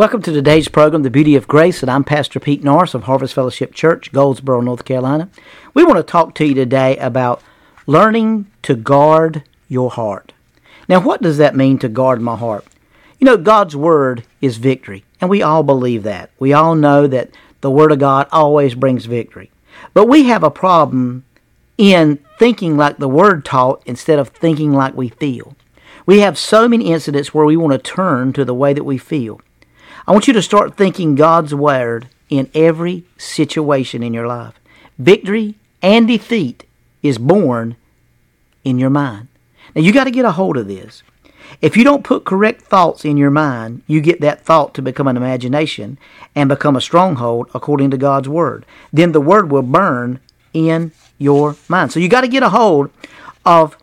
Welcome to today's program, The Beauty of Grace, and I'm Pastor Pete Norris of Harvest Fellowship Church, Goldsboro, North Carolina. We want to talk to you today about learning to guard your heart. Now, what does that mean to guard my heart? You know, God's Word is victory, and we all believe that. We all know that the Word of God always brings victory. But we have a problem in thinking like the Word taught instead of thinking like we feel. We have so many incidents where we want to turn to the way that we feel. I want you to start thinking God's Word in every situation in your life. Victory and defeat is born in your mind. Now, you got to get a hold of this. If you don't put correct thoughts in your mind, you get that thought to become an imagination and become a stronghold according to God's Word. Then the Word will burn in your mind. So you got to get a hold of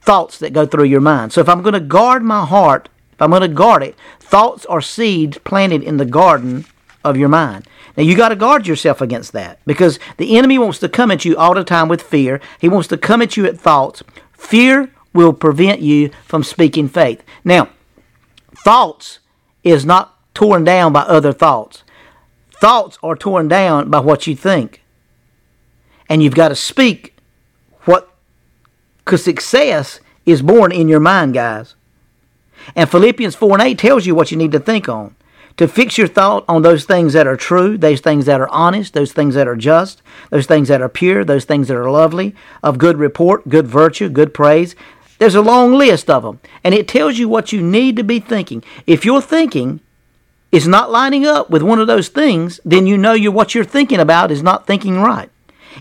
thoughts that go through your mind. So if I'm going to guard my heart, if I'm going to guard it, thoughts are seeds planted in the garden of your mind. Now you got to guard yourself against that because the enemy wants to come at you all the time with fear. He wants to come at you at thoughts. Fear will prevent you from speaking faith. Now, thoughts is not torn down by other thoughts. Thoughts are torn down by what you think. And you've got to speak what because success is born in your mind, guys. And Philippians 4 and 8 tells you what you need to think on to fix your thought on those things that are true, those things that are honest, those things that are just, those things that are pure, those things that are lovely, of good report, good virtue, good praise. There's a long list of them, and it tells you what you need to be thinking. If your thinking is not lining up with one of those things, then you know you what you're thinking about is not thinking right.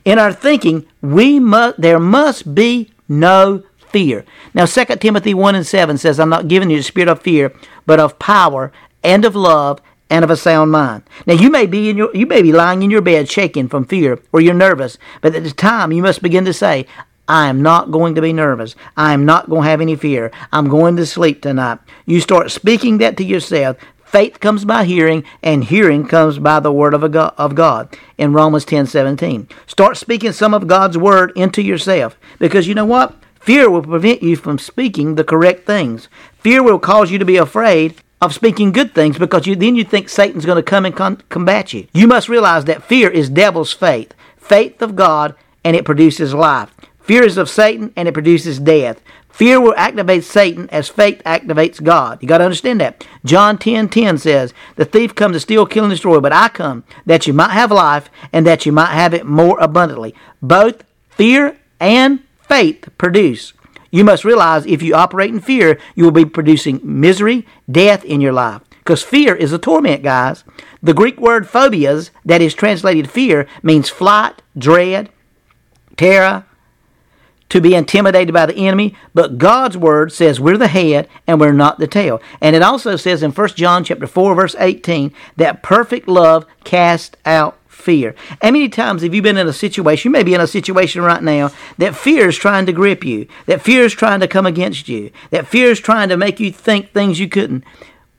In our thinking, we must there must be no fear. Now 2 Timothy 1 and 7 says, I'm not giving you the spirit of fear, but of power and of love and of a sound mind. Now you may be in your you may be lying in your bed shaking from fear or you're nervous, but at the time you must begin to say, I am not going to be nervous. I am not going to have any fear. I'm going to sleep tonight. You start speaking that to yourself. Faith comes by hearing, and hearing comes by the word of, God, of God in Romans 10 17. Start speaking some of God's word into yourself because you know what? Fear will prevent you from speaking the correct things. Fear will cause you to be afraid of speaking good things because you then you think Satan's going to come and con- combat you. You must realize that fear is devil's faith, faith of God, and it produces life. Fear is of Satan and it produces death. Fear will activate Satan as faith activates God. You got to understand that. John 10 10 says, The thief comes to steal, kill, and destroy, but I come that you might have life and that you might have it more abundantly. Both fear and faith produce you must realize if you operate in fear, you will be producing misery, death in your life. Because fear is a torment, guys. The Greek word phobias, that is translated fear, means flight, dread, terror, to be intimidated by the enemy. But God's word says we're the head and we're not the tail. And it also says in 1 John chapter 4, verse 18, that perfect love casts out fear. How many times have you been in a situation, you may be in a situation right now, that fear is trying to grip you, that fear is trying to come against you, that fear is trying to make you think things you couldn't?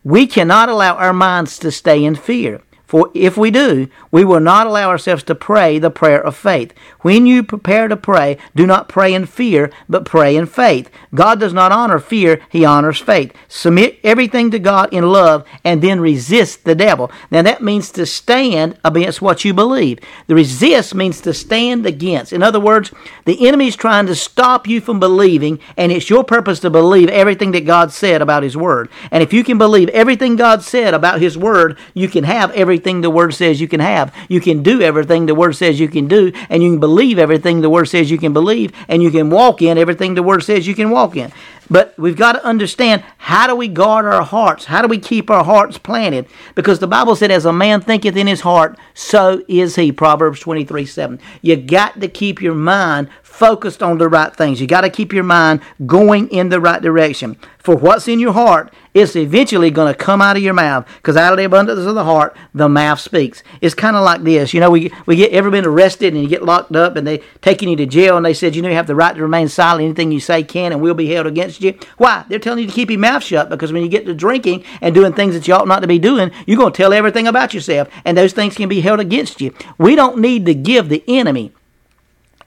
We cannot allow our minds to stay in fear. For if we do, we will not allow ourselves to pray the prayer of faith. When you prepare to pray, do not pray in fear, but pray in faith. God does not honor fear, He honors faith. Submit everything to God in love and then resist the devil. Now that means to stand against what you believe. The resist means to stand against. In other words, the enemy is trying to stop you from believing, and it's your purpose to believe everything that God said about His Word. And if you can believe everything God said about His Word, you can have everything everything the Word says you can have. You can do everything the Word says you can do, and you can believe everything the Word says you can believe, and you can walk in everything the Word says you can walk in. But we've got to understand how do we guard our hearts? How do we keep our hearts planted? Because the Bible said, as a man thinketh in his heart, so is he. Proverbs 23 7. You got to keep your mind focused on the right things. You got to keep your mind going in the right direction. For what's in your heart is eventually going to come out of your mouth. Because out of the abundance of the heart, the mouth speaks. It's kind of like this. You know, we, we get ever been arrested and you get locked up and they taking you to jail and they said, you know, you have the right to remain silent. Anything you say can and will be held against you. Why? They're telling you to keep your mouth shut because when you get to drinking and doing things that you ought not to be doing, you're going to tell everything about yourself and those things can be held against you. We don't need to give the enemy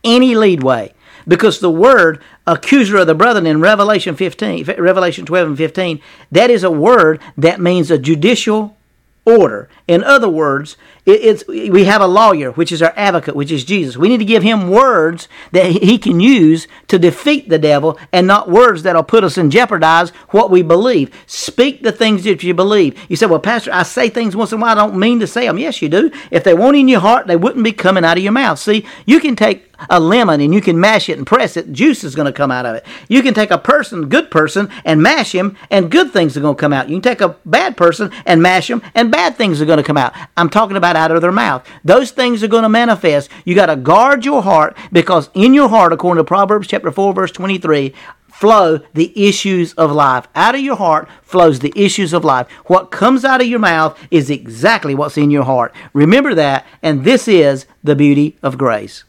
any leadway because the word accuser of the brethren in Revelation 15, Revelation 12 and 15, that is a word that means a judicial order. In other words, it's we have a lawyer, which is our advocate, which is Jesus. We need to give him words that he can use to defeat the devil, and not words that'll put us in jeopardize what we believe. Speak the things that you believe. You say, "Well, Pastor, I say things once in a while. I don't mean to say them." Yes, you do. If they weren't in your heart, they wouldn't be coming out of your mouth. See, you can take a lemon and you can mash it and press it, juice is going to come out of it. You can take a person, good person, and mash him, and good things are going to come out. You can take a bad person and mash him, and bad things are going to come out. I'm talking about out of their mouth. Those things are going to manifest. You got to guard your heart because in your heart, according to Proverbs chapter 4, verse 23, flow the issues of life. Out of your heart flows the issues of life. What comes out of your mouth is exactly what's in your heart. Remember that, and this is the beauty of grace.